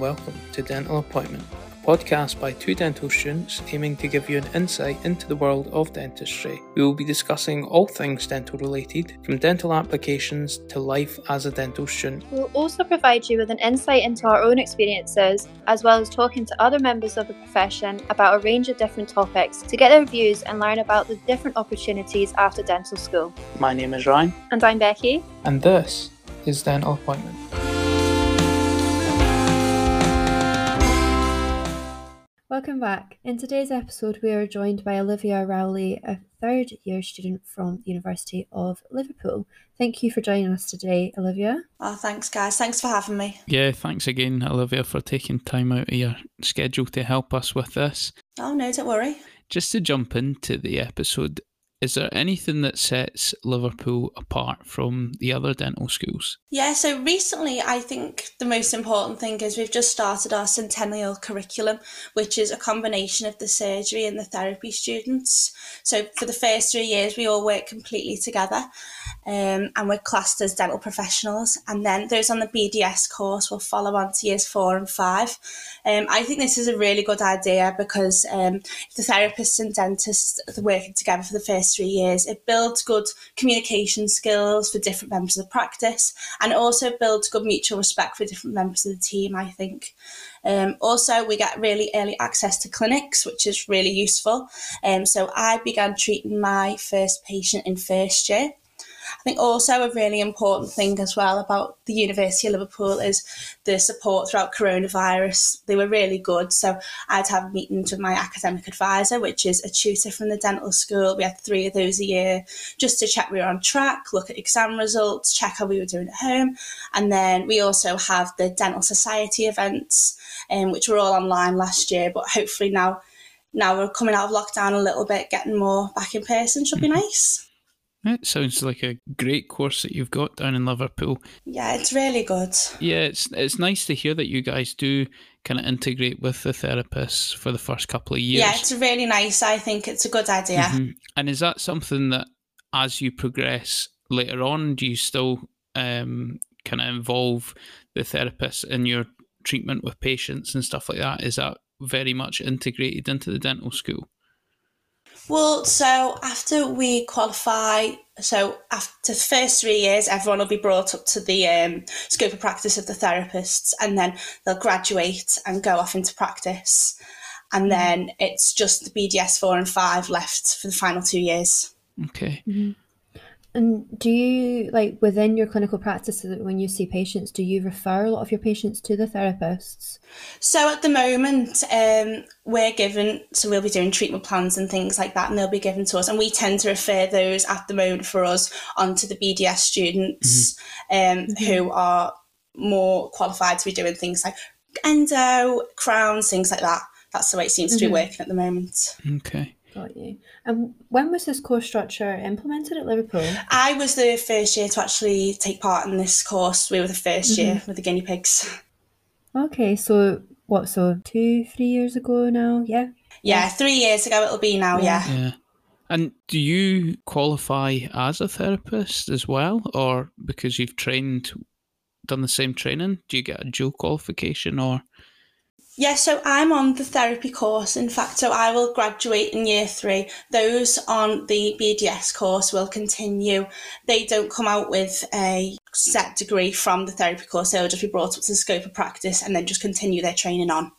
welcome to Dental Appointment, a podcast by two dental students aiming to give you an insight into the world of dentistry. We will be discussing all things dental related, from dental applications to life as a dental student. We'll also provide you with an insight into our own experiences, as well as talking to other members of the profession about a range of different topics to get their views and learn about the different opportunities after dental school. My name is Ryan, And I'm Becky. and this is Dental Appointment. Welcome back. In today's episode, we are joined by Olivia Rowley, a third year student from the University of Liverpool. Thank you for joining us today, Olivia. Oh, thanks, guys. Thanks for having me. Yeah, thanks again, Olivia, for taking time out of your schedule to help us with this. Oh, no, don't worry. Just to jump into the episode, is there anything that sets Liverpool apart from the other dental schools? Yeah, so recently, I think the most important thing is we've just started our centennial curriculum, which is a combination of the surgery and the therapy students. So for the first three years, we all work completely together um, and we're classed as dental professionals. And then those on the BDS course will follow on to years four and five. Um, I think this is a really good idea because um, the therapists and dentists are working together for the first three years, it builds good communication skills for different members of the practice and also builds good mutual respect for different members of the team, I think. Um, also, we get really early access to clinics, which is really useful. Um, so I began treating my first patient in first year. I think also a really important thing as well about the University of Liverpool is the support throughout coronavirus. They were really good. So I'd have meetings with my academic advisor, which is a tutor from the dental school. We had three of those a year just to check we were on track, look at exam results, check how we were doing at home. And then we also have the Dental Society events, um, which were all online last year, but hopefully now now we're coming out of lockdown a little bit, getting more back in person should be nice. It sounds like a great course that you've got down in Liverpool. Yeah, it's really good. Yeah, it's it's nice to hear that you guys do kind of integrate with the therapists for the first couple of years. Yeah, it's really nice. I think it's a good idea. Mhm. And is that something that, as you progress later on, do you still um, kind of involve the therapist in your treatment with patients and stuff like that? Is that very much integrated into the dental school? Well, so after we qualify, so after the first three years, everyone will be brought up to the um, scope of practice of the therapists, and then they'll graduate and go off into practice. And then it's just the BDS four and five left for the final two years. Okay. And do you, like, within your clinical practice, when you see patients, do you refer a lot of your patients to the therapists? So at the moment, um, we're given, so we'll be doing treatment plans and things like that, and they'll be given to us. And we tend to refer those at the moment for us onto the BDS students um, who are more qualified to be doing things like endo, crowns, things like that. That's the way it seems to be working at the moment. Okay. Got you. And when was this course structure implemented at Liverpool? I was the first year to actually take part in this course. We were the 1st year mm-hmm. with the guinea pigs. Okay, so what, so two, three years ago now? Yeah. Yeah, three years ago it'll be now, yeah. Yeah. And do you qualify as a therapist as well, or because you've trained, done the same training, do you get a dual qualification, or? Yeah, so I'm on the therapy course. In fact, so I will graduate in year three. Those on the BDS course will continue. They don't come out with a set degree from the therapy course. They'll just be brought up to the scope of practice and then just continue their training on.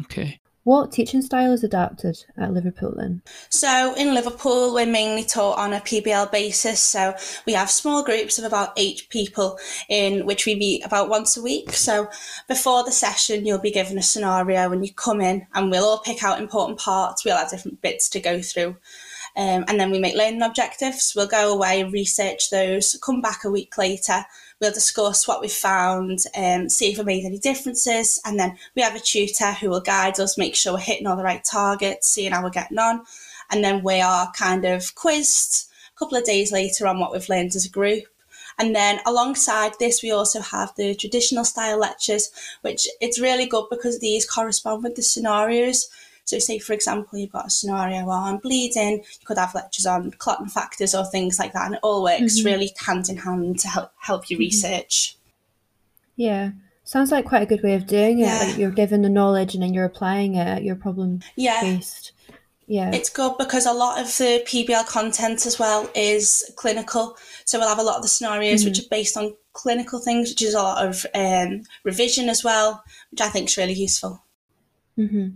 Okay. What teaching style is adapted at Liverpool then? So in Liverpool, we're mainly taught on a PBL basis. So we have small groups of about eight people in which we meet about once a week. So before the session, you'll be given a scenario and you come in and we'll all pick out important parts. We'll have different bits to go through. Um, and then we make learning objectives. We'll go away, research those, come back a week later. We'll discuss what we found, um, see if we made any differences, and then we have a tutor who will guide us, make sure we're hitting all the right targets, seeing how we're getting on, and then we are kind of quizzed a couple of days later on what we've learned as a group. And then alongside this, we also have the traditional style lectures, which it's really good because these correspond with the scenarios. So, say for example, you've got a scenario where I'm bleeding, you could have lectures on clotting factors or things like that, and it all works really hand in hand to help help you research. Yeah. Sounds like quite a good way of doing it. Yeah. Like you're given the knowledge and then you're applying it. You're problem Yeah. based. Yeah. It's good because a lot of the PBL content as well is clinical. So we'll have a lot of the scenarios which are based on clinical things, which is a lot of um, revision as well, which I think is really useful. hmm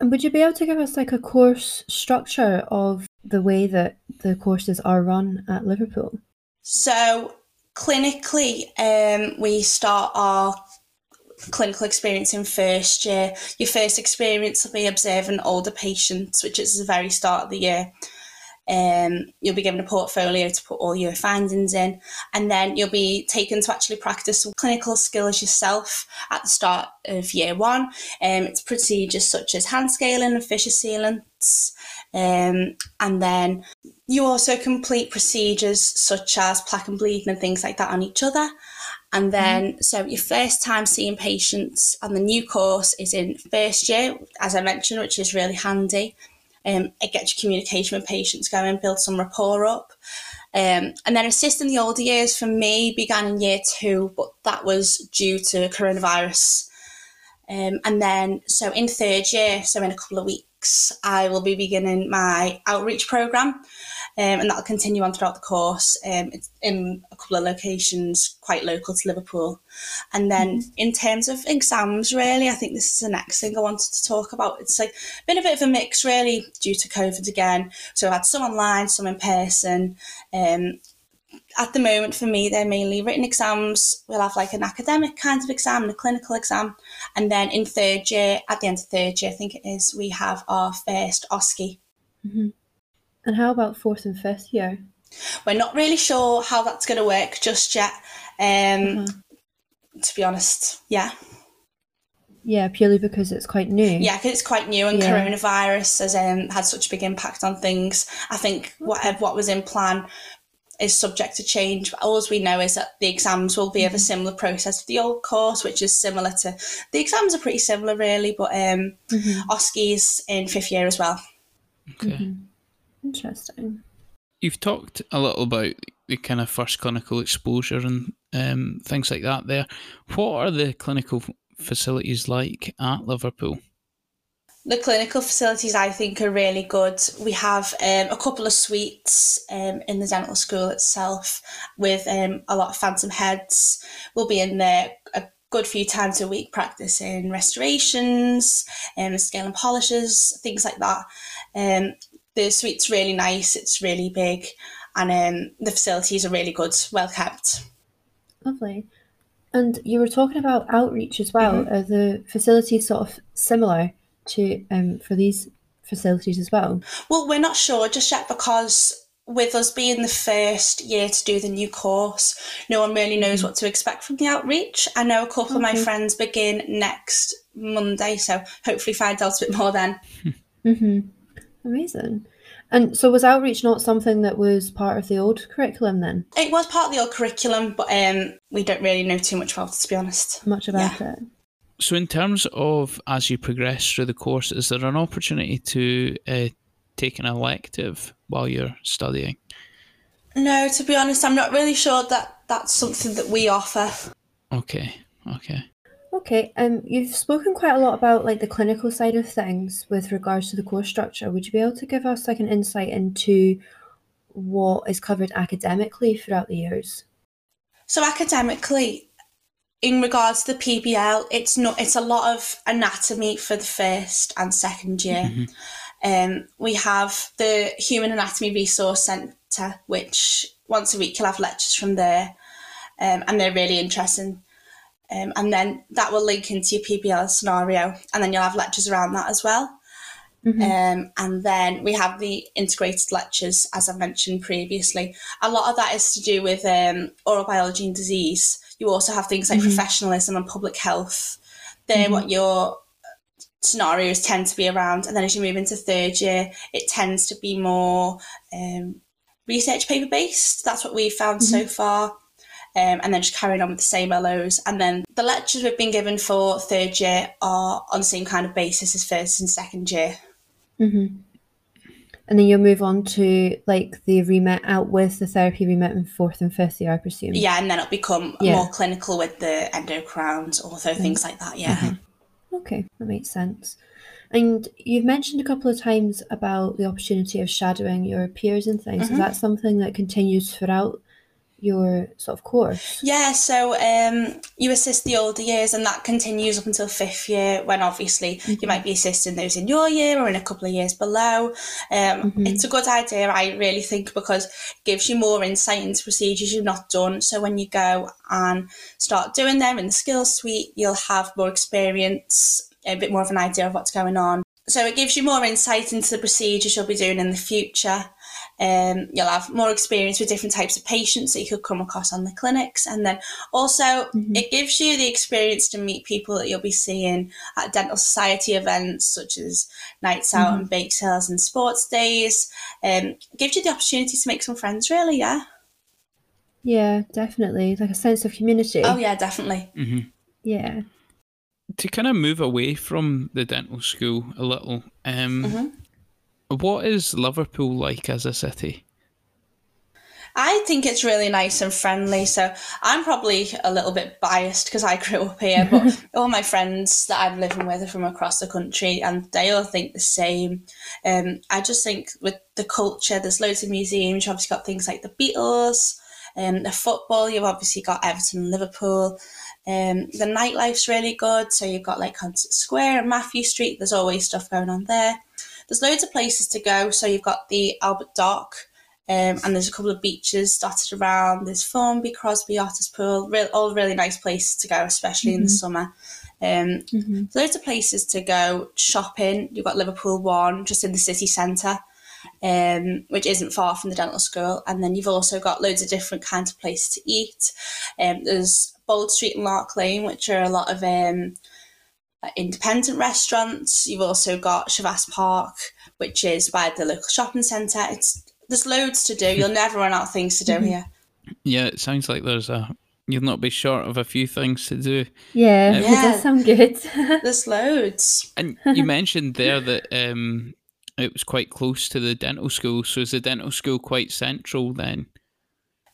And would you be able to give us like a course structure of the way that the courses are run at Liverpool? So clinically, um, we start our clinical experience in first year. Your first experience will be observing older patients, which is the very start of the year. Um, you'll be given a portfolio to put all your findings in, and then you'll be taken to actually practice some clinical skills yourself at the start of year one. Um, it's procedures such as hand scaling and fissure sealants, um, and then you also complete procedures such as plaque and bleeding and things like that on each other. And then, so your first time seeing patients on the new course is in first year, as I mentioned, which is really handy. Um, it gets your communication with patients going, build some rapport up. Um, and then assisting the older years for me began in year two, but that was due to coronavirus. Um, and then, so in third year, so in a couple of weeks, I will be beginning my outreach program, um, and that'll continue on throughout the course. Um, it's in a couple of locations quite local to Liverpool. And then, in terms of exams, really, I think this is the next thing I wanted to talk about. It's like been a bit of a mix, really, due to COVID again. So I've had some online, some in person. Um, at the moment for me they're mainly written exams we'll have like an academic kind of exam and a clinical exam and then in third year at the end of third year i think it is we have our first OSCE And how about fourth and fifth year? we're not really sure how that's going to work just yet um Mhm. to be honest yeah Yeah, purely because it's quite new. yeah because it's quite new and Yeah. coronavirus has um, had such a big impact on things i think whatever what was in plan is subject to change. But all we know is that the exams will be of a similar process to the old course, which is similar to the exams are pretty similar really, but um Mhm. OSCE's in fifth year as well. Okay. Interesting. You've talked a little about the kind of first clinical exposure and um, things like that there. What are the clinical facilities like at Liverpool? The clinical facilities I think are really good. We have um, a couple of suites um, in the dental school itself with um, a lot of phantom heads. We'll be in there a good few times a week practicing restorations, um, scaling and polishes, things like that. Um, the suite's really nice, it's really big, and um, the facilities are really good, well kept. Lovely. And you were talking about outreach as well. Mm-hmm. Are the facilities sort of similar to um for these facilities as well? Well, we're not sure just yet because with us being the first year to do the new course, no one really knows what to expect from the outreach. I know a couple of my friends begin next Monday, so hopefully find out a bit more then. Mm-hmm. Amazing. And so was outreach not something that was part of the old curriculum then? It was part of the old curriculum, but um, we don't really know too much about it, to be honest. Much about it. So, in terms of as you progress through the course, is there an opportunity to uh, take an elective while you're studying? No, to be honest, I'm not really sure that that's something that we offer. Okay, okay. Okay, um, you've spoken quite a lot about like the clinical side of things with regards to the course structure. Would you be able to give us like an insight into what is covered academically throughout the years? So academically, in regards to the PBL, it's not it's a lot of anatomy for the first and second year. Um, we have the Human Anatomy Resource Centre, which once a week you'll have lectures from there, um, and they're really interesting. Um, and then that will link into your PBL scenario, and then you'll have lectures around that as well. Um, and then we have the integrated lectures, as I mentioned previously. A lot of that is to do with um, oral biology and disease. You also have things like professionalism and public health. They're what your scenarios tend to be around. And then as you move into third year, it tends to be more um, research paper based. That's what we've found so far. Um, and then just carrying on with the same LOs. And then the lectures we've been given for third year are on the same kind of basis as first and second year. Mm-hmm. And then you'll move on to like the remit out with the therapy remit in fourth and fifth year, I presume. Yeah, and then it'll become Yeah. more clinical with the endocrowns, ortho, things like that. Yeah. Okay, that makes sense. And you've mentioned a couple of times about the opportunity of shadowing your peers and things. Is that something that continues throughout your sort of course? Yeah, so um, you assist the older years, and that continues up until fifth year, when obviously you might be assisting those in your year or in a couple of years below. Um, It's a good idea, I really think, because it gives you more insight into procedures you've not done. So when you go and start doing them in the skills suite, you'll have more experience, a bit more of an idea of what's going on. So it gives you more insight into the procedures you'll be doing in the future. Um, you'll have more experience with different types of patients that you could come across on the clinics, and then also it gives you the experience to meet people that you'll be seeing at dental society events such as nights out and bake sales and sports days. Um, it gives you the opportunity to make some friends, really. Yeah. Yeah, definitely. Like a sense of community. Oh yeah, definitely. Mm-hmm. Yeah. To kind of move away from the dental school a little, um, what is Liverpool like as a city? I think it's really nice and friendly. So I'm probably a little bit biased because I grew up here, but all my friends that I'm living with are from across the country and they all think the same. Um, I just think with the culture, there's loads of museums. You've obviously got things like the Beatles, um, the football. You've obviously got Everton and Liverpool. Um, the nightlife's really good. So you've got like Concert Square and Mathew Street. There's always stuff going on there. There's loads of places to go. So you've got the Albert Dock. Um, and there's a couple of beaches dotted around. There's Formby, Crosby, Otterspool, real, all really nice places to go, especially in the summer. Um, there's loads of places to go shopping. You've got Liverpool One, just in the city centre, um, which isn't far from the dental school. And then you've also got loads of different kinds of places to eat. Um, there's Bold Street and Lark Lane, which are a lot of um, independent restaurants. You've also got Chavasse Park, which is by the local shopping centre. It's there's loads to do. You'll never run out of things to do here. Yeah, it sounds like there's a you'll not be short of a few things to do. Yeah, it Yeah. does sound good. There's loads. And you mentioned there that um, it was quite close to the dental school. So is the dental school quite central then?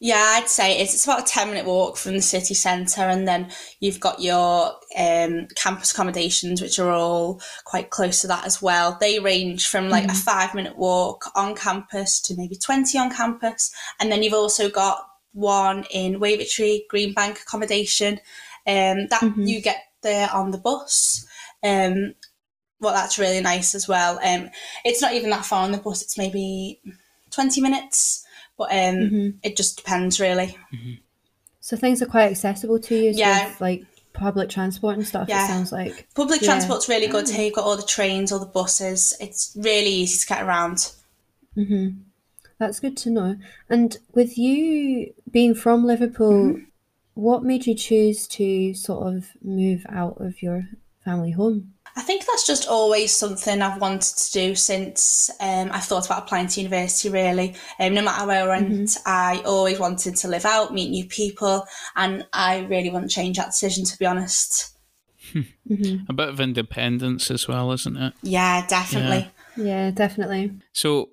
Yeah, I'd say it's, it's about a 10 minute walk from the city centre, and then you've got your um, campus accommodations, which are all quite close to that as well. They range from like a five minute walk on campus to maybe 20 on campus, and then you've also got one in Wavertree, Greenbank accommodation um, that you get there on the bus. Um, well, that's really nice as well. Um, it's not even that far on the bus, it's maybe 20 minutes. But um, mm-hmm. it just depends, really. Mm-hmm. so things are quite accessible to you Yeah. with like public transport and stuff, Yeah. it sounds like. Public Yeah. transport's really good mm. here. You've got all the trains, all the buses. It's really easy to get around. Mm-hmm. That's good to know. And with you being from Liverpool, what made you choose to sort of move out of your family home? I think that's just always something I've wanted to do since um, I thought about applying to university, really. Um, no matter where I went, I always wanted to live out, meet new people, and I really wouldn't change that decision, to be honest. A bit of independence as well, isn't it? Yeah, definitely. Yeah, definitely. So,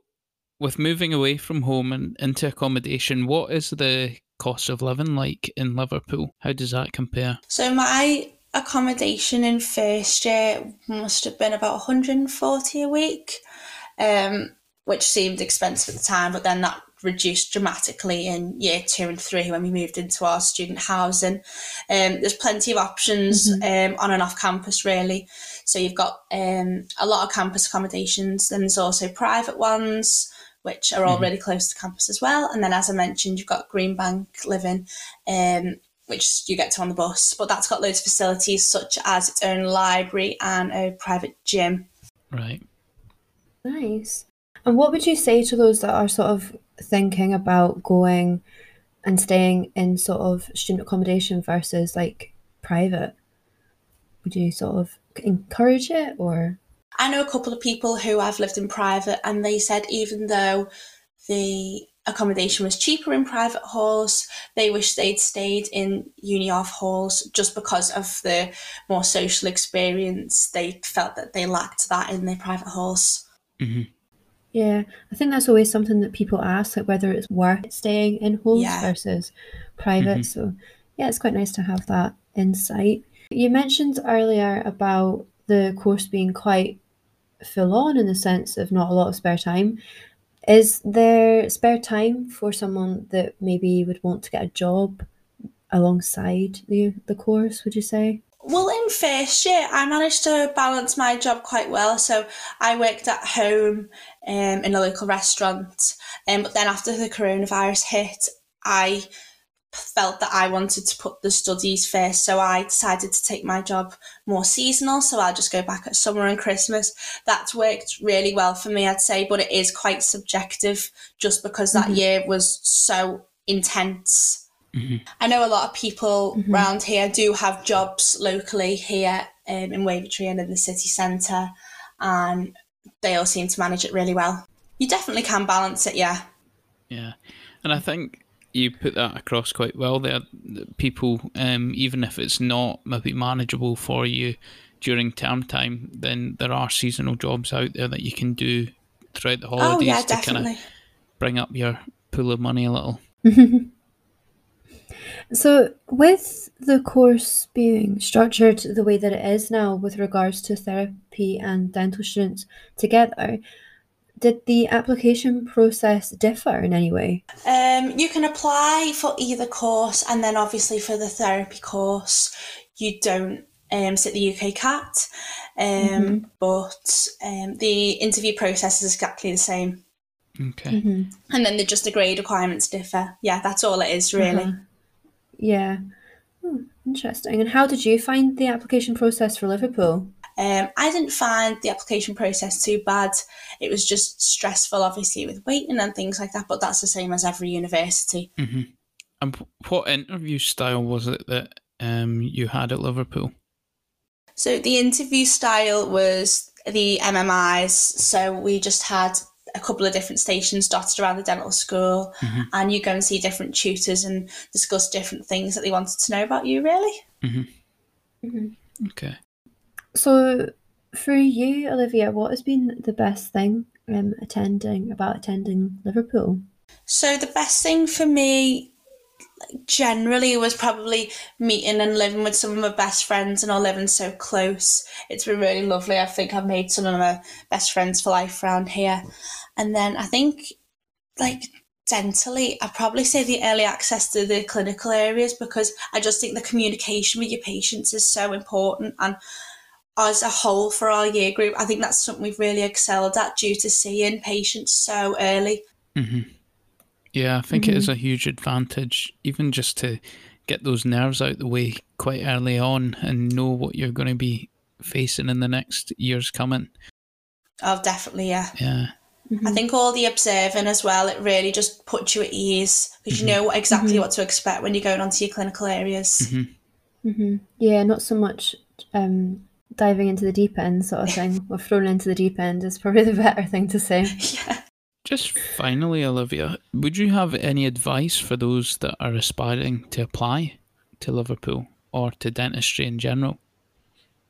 with moving away from home and into accommodation, what is the cost of living like in Liverpool? How does that compare? So my accommodation in first year must have been about 140 a week, um, which seemed expensive at the time, but then that reduced dramatically in year two and three when we moved into our student housing. Um, there's plenty of options um, on and off campus, really. So you've got um, a lot of campus accommodations, then there's also private ones. Which are all really close to campus as well, and then as I mentioned, you've got Greenbank living, um, which you get to on the bus. But that's got loads of facilities such as its own library and a private gym. Right. Nice. And what would you say to those that are sort of thinking about going and staying in sort of student accommodation versus like private? Would you sort of encourage it or? I know a couple of people who have lived in private, and they said even though the accommodation was cheaper in private halls, they wish they'd stayed in uni off halls just because of the more social experience. They felt that they lacked that in their private halls. Yeah, I think that's always something that people ask, like whether it's worth staying in halls Yeah. versus private. Mhm. So, yeah, it's quite nice to have that insight. You mentioned earlier about the course being quite full on in the sense of not a lot of spare time. Is there spare time for someone that maybe would want to get a job alongside the the course, would you say? Well, in first year, I managed to balance my job quite well. So I worked at home um, in a local restaurant. Um, but then after the coronavirus hit, I felt that I wanted to put the studies first. So I decided to take my job more seasonal. So I'll just go back at summer and Christmas. That's worked really well for me, I'd say, but it is quite subjective just because that Mhm. year was so intense. Mhm. I know a lot of people Mhm. around here do have jobs locally here um, in Wavertree and in the city centre, and they all seem to manage it really well. You definitely can balance it, yeah. Yeah, and I think you put that across quite well there. People, um, even if it's not maybe manageable for you during term time, then there are seasonal jobs out there that you can do throughout the Oh, holidays yeah, to kind of bring up your pool of money a little. So, with the course being structured the way that it is now with regards to therapy and dental students together, did the application process differ in any way? Um, you can apply for either course, and then obviously for the therapy course, you don't um, sit the UK CAT, um, Mhm. but um, the interview process is exactly the same. Okay. Mhm. And then the just the grade requirements differ. Yeah, that's all it is really. Uh-huh. Yeah. Hmm, interesting. And how did you find the application process for Liverpool? Um, I didn't find the application process too bad. It was just stressful, obviously, with waiting and things like that, but that's the same as every university. hmm And what interview style was it that um, you had at Liverpool? So the interview style was the MMIs. So we just had a couple of different stations dotted around the dental school, Mhm. and you go and see different tutors and discuss different things that they wanted to know about you, really. Okay. So, for you, Olivia, what has been the best thing um, attending about attending Liverpool? So the best thing for me generally was probably meeting and living with some of my best friends and all living so close. It's been really lovely. I think I've made some of my best friends for life around here. And then I think like dentally, I'd probably say the early access to the clinical areas because I just think the communication with your patients is so important and Oh, as a whole for our year group, I think that's something we've really excelled at due to seeing patients so early. hmm Yeah, I think it is mm-hmm. a huge advantage, even just to get those nerves out the way quite early on and know what you're going to be facing in the next years coming. Oh, definitely, yeah. Yeah. I think all the observing as well, it really just puts you at ease because you mm-hmm. know exactly mm-hmm. what to expect when you're going onto your clinical areas. Yeah, not so much um, diving into the deep end sort of thing, or thrown into the deep end is probably the better thing to say. Yeah. Just finally, Olivia, would you have any advice for those that are aspiring to apply to Liverpool or to dentistry in general?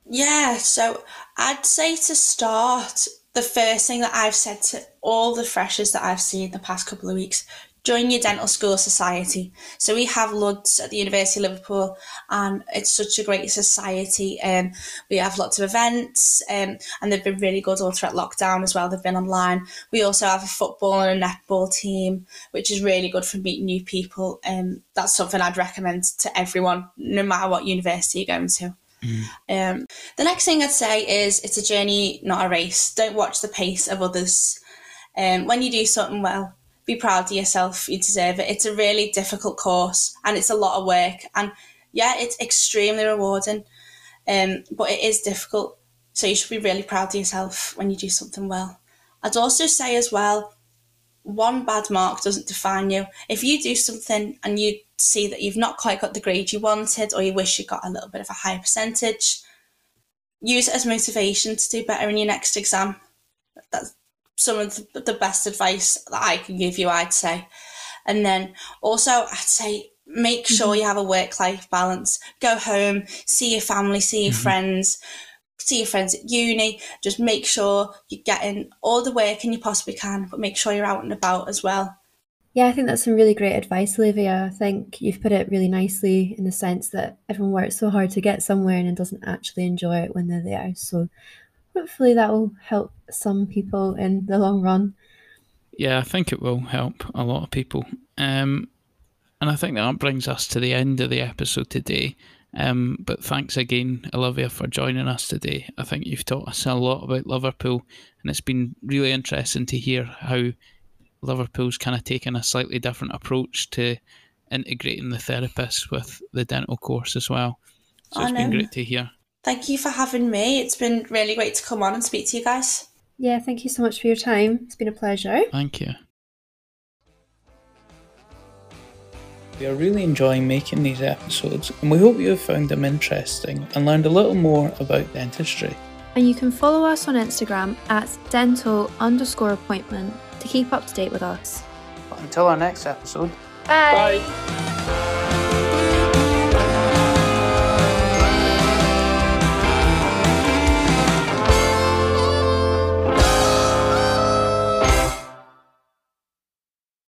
Yeah, so I'd say to start, the first thing that I've said to all the freshers that I've seen the past couple of weeks, join your dental school society. So we have LUDS at the University of Liverpool and it's such a great society. Um, we have lots of events um, and they've been really good all throughout lockdown as well. They've been online. We also have a football and a netball team, which is really good for meeting new people. Um, that's something I'd recommend to everyone, no matter what university you're going to. Um, the next thing I'd say is it's a journey, not a race. Don't watch the pace of others. Um, when you do something well, be proud of yourself. You deserve it. It's a really difficult course and it's a lot of work. And yeah, it's extremely rewarding, um, but it is difficult. So you should be really proud of yourself when you do something well. I'd also say as well, one bad mark doesn't define you. If you do something and you see that you've not quite got the grade you wanted or you wish you got a little bit of a higher percentage, use it as motivation to do better in your next exam. That's some of the, best advice that I can give you, I'd say. And then also, I'd say make sure mm-hmm. you have a work life balance. Go home, see your family, see your mm-hmm. friends. see your friends at uni. Just make sure you're getting all the work and you possibly can, but make sure you're out and about as well. Yeah, I think that's some really great advice, Olivia. I think you've put it really nicely in the sense that everyone works so hard to get somewhere and doesn't actually enjoy it when they're there. So hopefully that will help some people in the long run. Yeah, I think it will help a lot of people. Um, and I think that brings us to the end of the episode today. Um, but thanks again, Olivia, for joining us today. I think you've taught us a lot about Liverpool, and it's been really interesting to hear how Liverpool's kind of taken a slightly different approach to integrating the therapists with the dental course as well. So it's been great to hear. Thank you for having me. It's been really great to come on and speak to you guys. Yeah, thank you so much for your time. It's been a pleasure. Thank you. We are really enjoying making these episodes, and we hope you have found them interesting and learned a little more about dentistry. And you can follow us on Instagram at dental underscore appointment to keep up to date with us. But until our next episode, Bye. bye.